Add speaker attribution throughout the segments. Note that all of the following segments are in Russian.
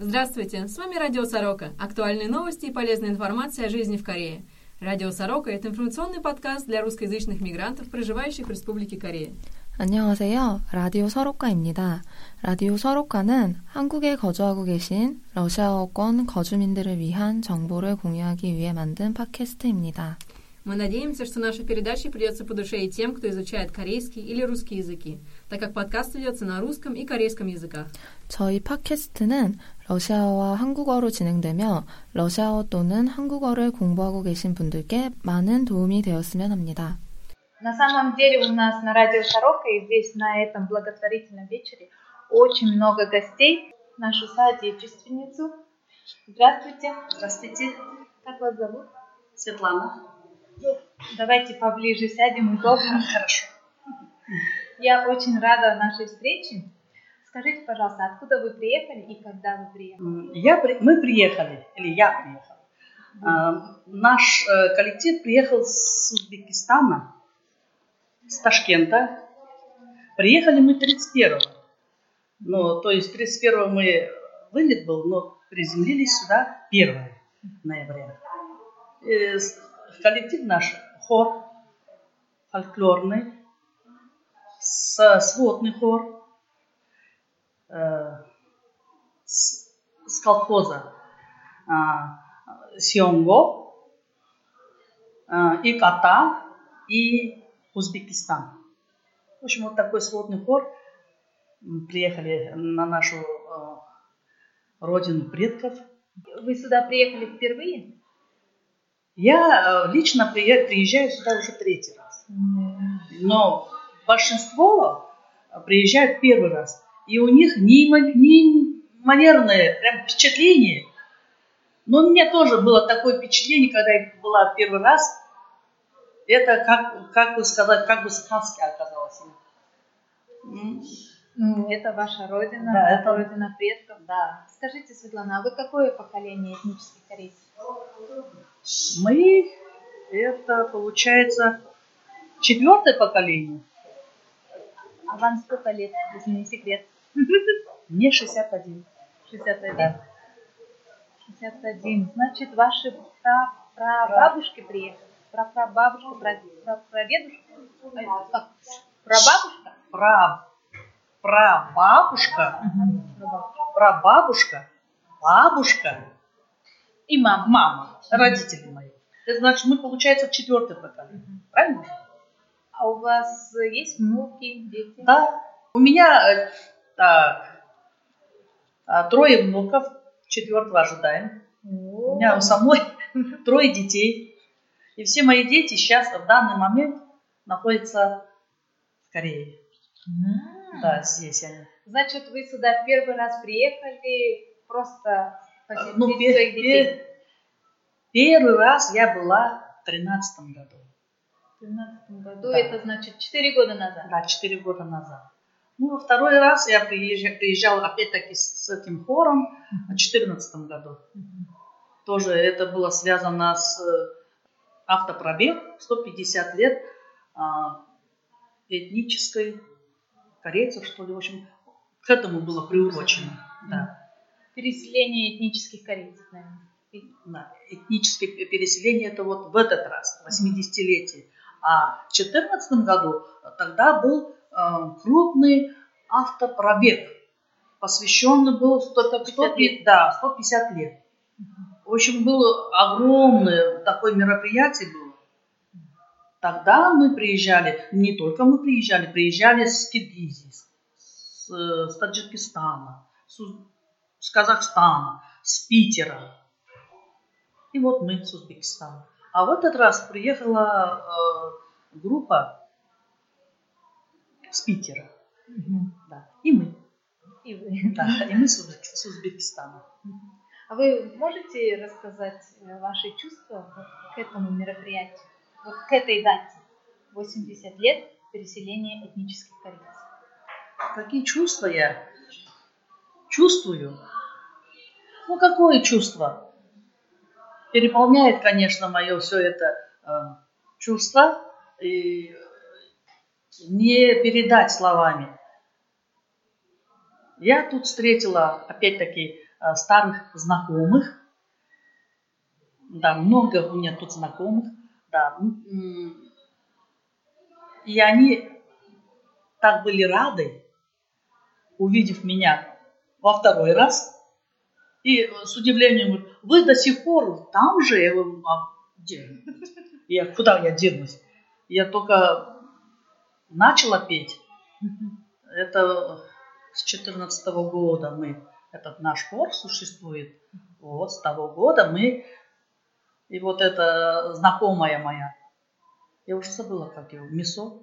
Speaker 1: Здравствуйте, с вами Радио Сорока. Актуальные новости и полезная информация о жизни в Корее. Радио Сорока – это информационный подкаст для русскоязычных мигрантов, проживающих в Республике Корея.
Speaker 2: 안녕하세요. 라디오 서로카입니다. 라디오 서로카는 한국에 거주하고 계신 러시아어권 거주민들을 위한 정보를 공유하기 위해 만든 팟캐스트입니다.
Speaker 1: Мы надеемся, что наша передача придется по душе и тем, кто изучает корейский или русский языки, так как подкаст ведется на русском и корейском языках.
Speaker 2: 저희 팟캐스트는 러시아와 한국어로 진행되며 러시아어 또는 한국어를 공부하고 계신 분들께 많은 도움이 되었으면 합니다.
Speaker 3: На самом деле у нас на радио Шарока и здесь на этом благотворительном вечере очень много гостей, нашу соотечественницу. Здравствуйте.
Speaker 4: Здравствуйте.
Speaker 3: Как вас зовут?
Speaker 4: Светлана.
Speaker 3: Давайте поближе сядем, удобно.
Speaker 4: Хорошо.
Speaker 3: Я очень рада нашей встрече. Скажите, пожалуйста, откуда вы приехали и когда вы приехали?
Speaker 4: Я, мы приехали, или я приехал. А, Наш э, коллектив приехал с Узбекистана, с Ташкента. Приехали мы 31-го. Ну, то есть 31-го мы вылет был, но приземлились сюда 1 ноября. Э, Коллектив наш хор фольклорный, сводный хор, э, с, с колхоза а, Сионго, а, и Ката, и Узбекистан. В общем, вот такой сводный хор. Приехали на нашу э, родину предков.
Speaker 3: Вы сюда приехали впервые?
Speaker 4: Я э, лично прие- приезжаю сюда уже третий раз. Но большинство приезжают первый раз. И у них неимо- неимоверное прям впечатление. Но у меня тоже было такое впечатление, когда я была первый раз. Это, как, как бы сказать, как бы. М,
Speaker 3: Ну, это ваша родина,
Speaker 4: Да, это-
Speaker 3: родина предков.
Speaker 4: Да.
Speaker 3: Скажите, Светлана, а вы какое поколение этнических корейцев?
Speaker 4: Мы, это получается четвертое поколение.
Speaker 3: А вам сколько лет, если не секрет?
Speaker 4: Мне 61.
Speaker 3: 61.
Speaker 4: Да.
Speaker 3: 61. Значит, ваши пра прабабушки приехали? Прапрабабушка, пра прапрадедушка? Э, Как? Прабабушка?
Speaker 4: Пра, прабабушка,
Speaker 3: Прабабушка.
Speaker 4: прабабушка, бабушка,
Speaker 3: И мама.
Speaker 4: мама, родители мои. Это значит, мы, получается, четвертое поколение. Правильно?
Speaker 3: А у вас есть внуки, дети?
Speaker 4: Да. У меня э, так, а, трое внуков, четвертого ожидаем. У меня у самой трое детей. И все мои дети сейчас в данный момент находятся в Корее. Да, здесь они.
Speaker 3: Значит, вы сюда первый раз приехали просто посетить
Speaker 4: Ну, пе-
Speaker 3: своих детей?
Speaker 4: пе- первый раз я была в тринадцатом году.
Speaker 3: В 2013 году,
Speaker 4: Да.
Speaker 3: это значит 4 года назад.
Speaker 4: Да, четыре года назад. Ну, во второй раз я приезжала, приезжала опять-таки с, с этим хором в 2014 году. Тоже это было связано с э, автопробег 150 лет а, этнической корейцев, что ли, в общем, к этому было приурочено. Да,
Speaker 3: Переселение этнических корейцев, наверное.
Speaker 4: да. Этническое переселение это вот в этот раз, 80-летие. А в 2014 году тогда был э, крупный автопробег, посвященный был 100,
Speaker 3: 150 лет.
Speaker 4: да, 150 лет. В общем, было огромное такое мероприятие было. Тогда мы приезжали, не только мы приезжали, приезжали с Киргизии, с, с Таджикистана, с, с Казахстана, с Питера. И вот мы с Узбекистана. А в этот раз приехала э, группа с Питера. Да. И мы.
Speaker 3: И вы.
Speaker 4: Да, и мы с, Узбек- с Узбекистана.
Speaker 3: А вы можете рассказать э, ваши чувства к этому мероприятию, вот к этой дате? 80 лет переселения этнических корейцев.
Speaker 4: Какие чувства я чувствую? Ну, какое чувство? Переполняет, конечно, мое все это э, чувство. И не передать словами. Я тут встретила, опять-таки, э, старых знакомых. Да, много у меня тут знакомых. Да. И они так были рады, увидев меня во второй раз. И с удивлением говорят, вы до сих пор там же? Я говорю, а где? Я, куда я денусь? Я только начала петь. Это с 14 года мы, этот наш хор существует. Вот с того года мы, и вот эта знакомая моя, я уже забыла, как его, Мисо.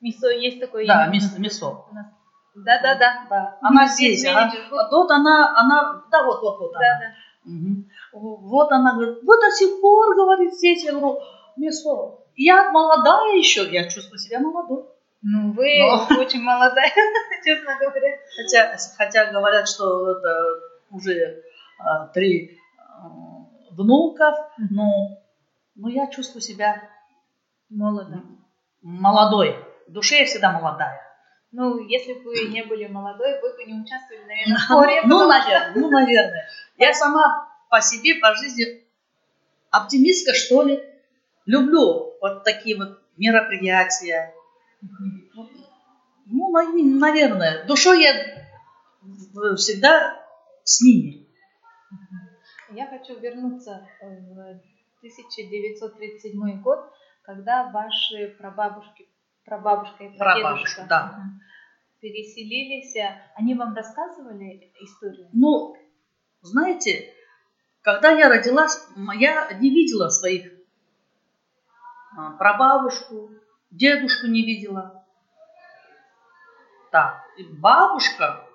Speaker 3: Мисо, есть такое
Speaker 4: Да, Мисо. Мисо.
Speaker 3: Да, да, да.
Speaker 4: да. Она здесь, она, вот она, она, да, вот, вот, вот
Speaker 3: Да,
Speaker 4: она.
Speaker 3: да.
Speaker 4: Угу. Вот она говорит, вы до сих пор, говорит, здесь. Я говорю, Мисо, я молодая еще, я чувствую себя молодой.
Speaker 3: Ну, вы
Speaker 4: Но-
Speaker 3: очень молодая, честно говоря.
Speaker 4: Хотя, хотя говорят, что это уже а, три а, внуков, но, но я чувствую себя
Speaker 3: Молодо.
Speaker 4: молодой. В душе я всегда молодая.
Speaker 3: Ну, если бы вы не были молодой, вы бы не участвовали, наверное, в хоре.
Speaker 4: Ну,
Speaker 3: что-
Speaker 4: наверное, ну, наверное. Я сама по себе, по жизни оптимистка, что ли. Люблю вот такие вот мероприятия. Ну, на- наверное. Душой я всегда с ними.
Speaker 3: Я хочу вернуться в 1937 год, когда ваши прабабушки, прабабушка и
Speaker 4: Прабабушка,
Speaker 3: прадедушка
Speaker 4: да.
Speaker 3: ага, переселились. Они вам рассказывали историю?
Speaker 4: Ну, знаете, когда я родилась, я не видела своих а, прабабушку, дедушку не видела. Так, и бабушка,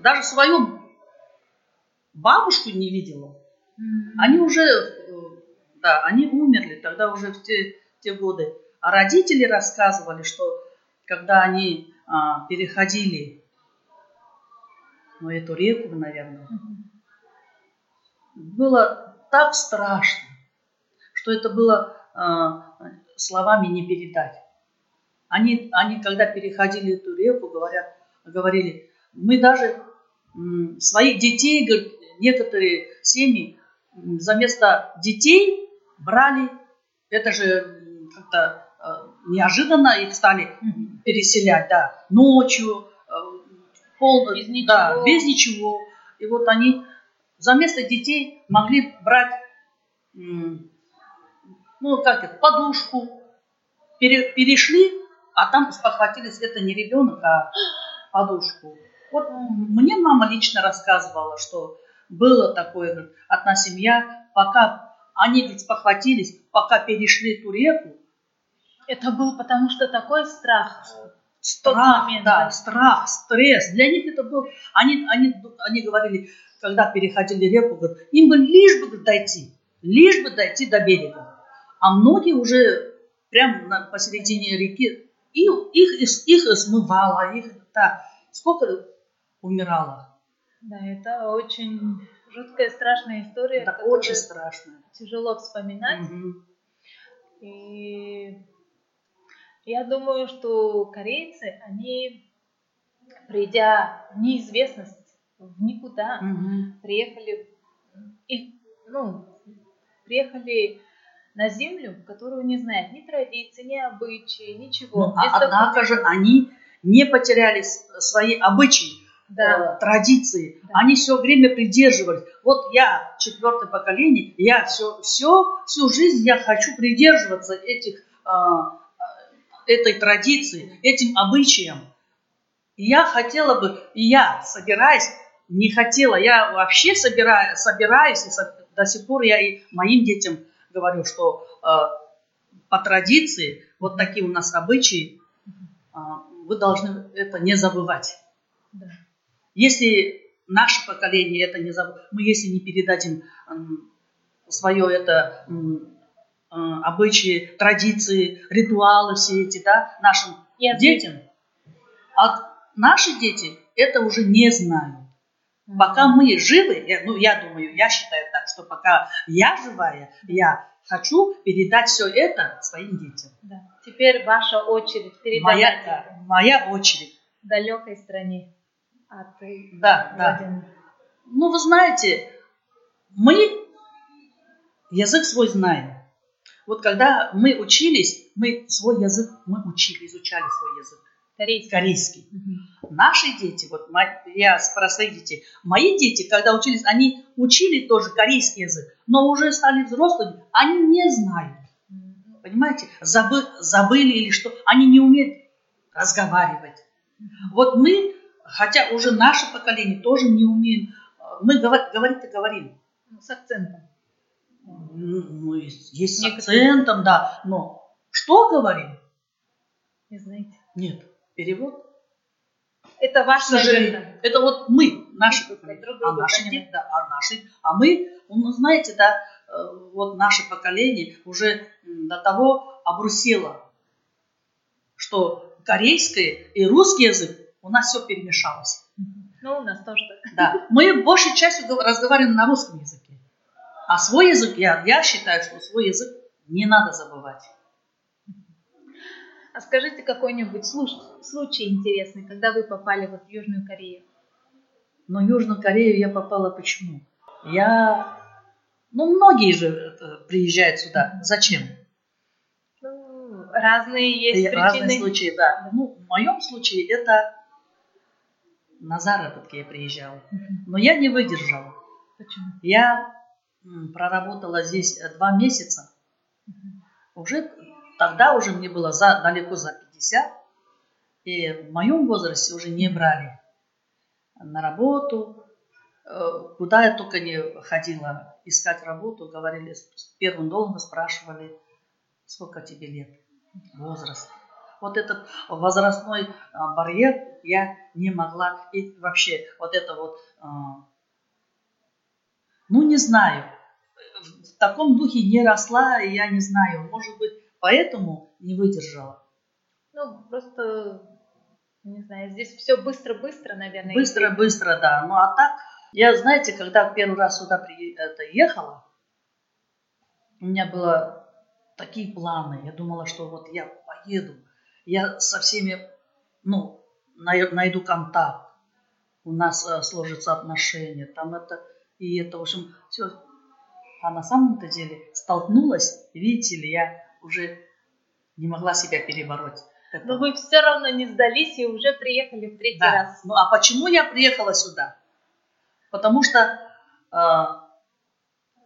Speaker 4: даже свою бабушку не видела. Они уже, э, да, они умерли тогда уже в те, те годы. А родители рассказывали, что когда они а, переходили ну, эту реку, наверное, было так страшно, что это было а, словами не передать. Они, они, когда переходили эту реку, говорят, говорили, мы даже м, своих детей, говорят, некоторые семьи за место детей брали, это же как-то неожиданно их стали переселять, да, ночью, э, пол,
Speaker 3: Без
Speaker 4: да,
Speaker 3: ничего.
Speaker 4: без ничего. И вот они за место детей могли брать, ну как это, подушку, Пере- перешли, а там спохватились, это не ребенок, а подушку. Вот мне мама лично рассказывала, что было такое, говорит, одна семья, пока они говорит, спохватились, пока перешли эту реку,
Speaker 3: Это был потому что такой страх.
Speaker 4: страх,
Speaker 3: момент,
Speaker 4: да,
Speaker 3: да.
Speaker 4: страх, стресс. Для них это был, они, они, они говорили, когда переходили реку, говорят, им бы лишь бы дойти, лишь бы дойти до берега. А многие уже прямо на, посередине реки, и их, их, их смывало, их, да, сколько умирало.
Speaker 3: Да, это очень жуткая, страшная история,
Speaker 4: Это очень страшно.
Speaker 3: тяжело вспоминать.
Speaker 4: Мгм.
Speaker 3: И я думаю, что корейцы, они, придя в неизвестность, в никуда,
Speaker 4: Мгм.
Speaker 3: приехали, и, ну, приехали на землю, которую не знают ни традиций, ни обычаи, ничего.
Speaker 4: Ну, а однако же они не потеряли свои обычаи.
Speaker 3: Да.
Speaker 4: э, традиции.
Speaker 3: Да.
Speaker 4: Они все время придерживались. Вот я четвертое поколение, я все, все, всю жизнь я хочу придерживаться этих, э, этой традиции, этим обычаям. И я хотела бы, и я собираюсь, не хотела, я вообще собираю, собираюсь, и до сих пор я и моим детям говорю, что э, по традиции, вот такие у нас обычаи, э, вы должны это не забывать.
Speaker 3: Да.
Speaker 4: Если наше поколение это не забудет, мы если не передадим м, свое это э, обычаи, традиции, ритуалы все эти, да, нашим
Speaker 3: Язык.
Speaker 4: детям, а наши дети это уже не знают. Пока мы живы, я- ну я думаю, я считаю так, что пока я живая, я хочу передать все это своим детям.
Speaker 3: Да. Теперь ваша очередь передавать
Speaker 4: Моя, да, моя очередь.
Speaker 3: далекой стране. А ты,
Speaker 4: Да, да.
Speaker 3: Владимир?
Speaker 4: Ну, вы знаете, мы язык свой знаем. Вот когда мы учились, мы свой язык, мы учили, изучали свой язык.
Speaker 3: Корейский.
Speaker 4: Корейский. Наши дети, вот я про своих детей, мои дети, когда учились, они учили тоже корейский язык, но уже стали взрослыми, они не знают. Понимаете, забы, забыли или что, они не умеют разговаривать. Вот мы, хотя уже наше поколение тоже не умеем, э, мы говор- говорить-то говорим.
Speaker 3: Ну, С акцентом.
Speaker 4: Ну, есть с акцентом, да, но что говорим?
Speaker 3: Не знаете.
Speaker 4: Нет, перевод.
Speaker 3: Это
Speaker 4: К
Speaker 3: ваш,
Speaker 4: сожалению,
Speaker 3: наверное.
Speaker 4: это вот мы, наши
Speaker 3: Друг друга
Speaker 4: а наши дети, да, а наши, а мы, ну, знаете, да, э, вот наше поколение уже до того обрусело, что корейский и русский язык у нас все перемешалось.
Speaker 3: Ну, у нас тоже так.
Speaker 4: Да, мы большей частью гов- разговариваем на русском языке. А свой язык, я, я считаю, что свой язык не надо забывать.
Speaker 3: А скажите какой-нибудь случай интересный, когда вы попали вот в Южную Корею.
Speaker 4: Но в Южную Корею я попала почему? Я... Ну, многие же э, приезжают сюда. Зачем?
Speaker 3: Ну, разные есть
Speaker 4: Разные
Speaker 3: причины.
Speaker 4: случаи, да. Ну, в моем случае это на заработки я приезжала. Но я не выдержала.
Speaker 3: Почему?
Speaker 4: Я проработала здесь э, два месяца. Уже тогда уже мне было за, далеко за 50. И в моем возрасте уже не брали на работу. Э, Куда я только не ходила искать работу, говорили, первым долгом спрашивали, сколько тебе лет, возраст. Вот этот возрастной а, барьер я не могла. И вообще вот это вот, а, ну не знаю, в таком духе не росла, и я не знаю, может быть, поэтому не выдержала.
Speaker 3: Ну, просто, не знаю, здесь все быстро-быстро, наверное.
Speaker 4: Быстро,
Speaker 3: идет.
Speaker 4: быстро, да. Ну а так, я, знаете, когда первый раз сюда при, это, ехала, у меня было такие планы. Я думала, что вот я поеду, я со всеми, ну, най- найду контакт, у нас э, сложатся отношения, там это и это, в общем, все. А на самом-то деле столкнулась, видите ли, я уже не могла себя перебороть. Это-
Speaker 3: Но вы все равно не сдались и уже приехали в третий
Speaker 4: да.
Speaker 3: раз.
Speaker 4: Ну а почему я приехала сюда? Потому что э,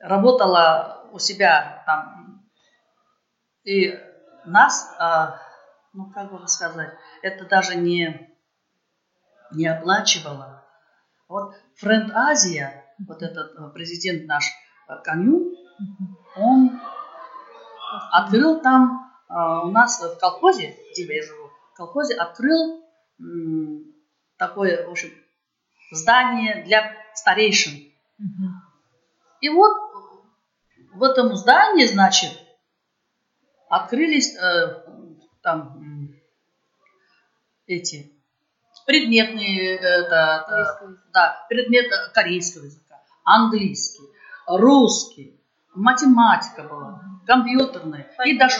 Speaker 4: работала у себя там и нас, э, ну как бы сказать, это даже не не оплачивала. Вот Френд Азия, вот этот э, президент наш э, Каню, он открыл там э, у нас в колхозе, где я живу, в колхозе открыл такое, в общем, здание для старейшин. И вот в этом здании, значит, открылись э, там эти предметные, это,
Speaker 3: Корейского языка.
Speaker 4: да, предметы корейского языка, английский, русский, математика была, компьютерная. И даже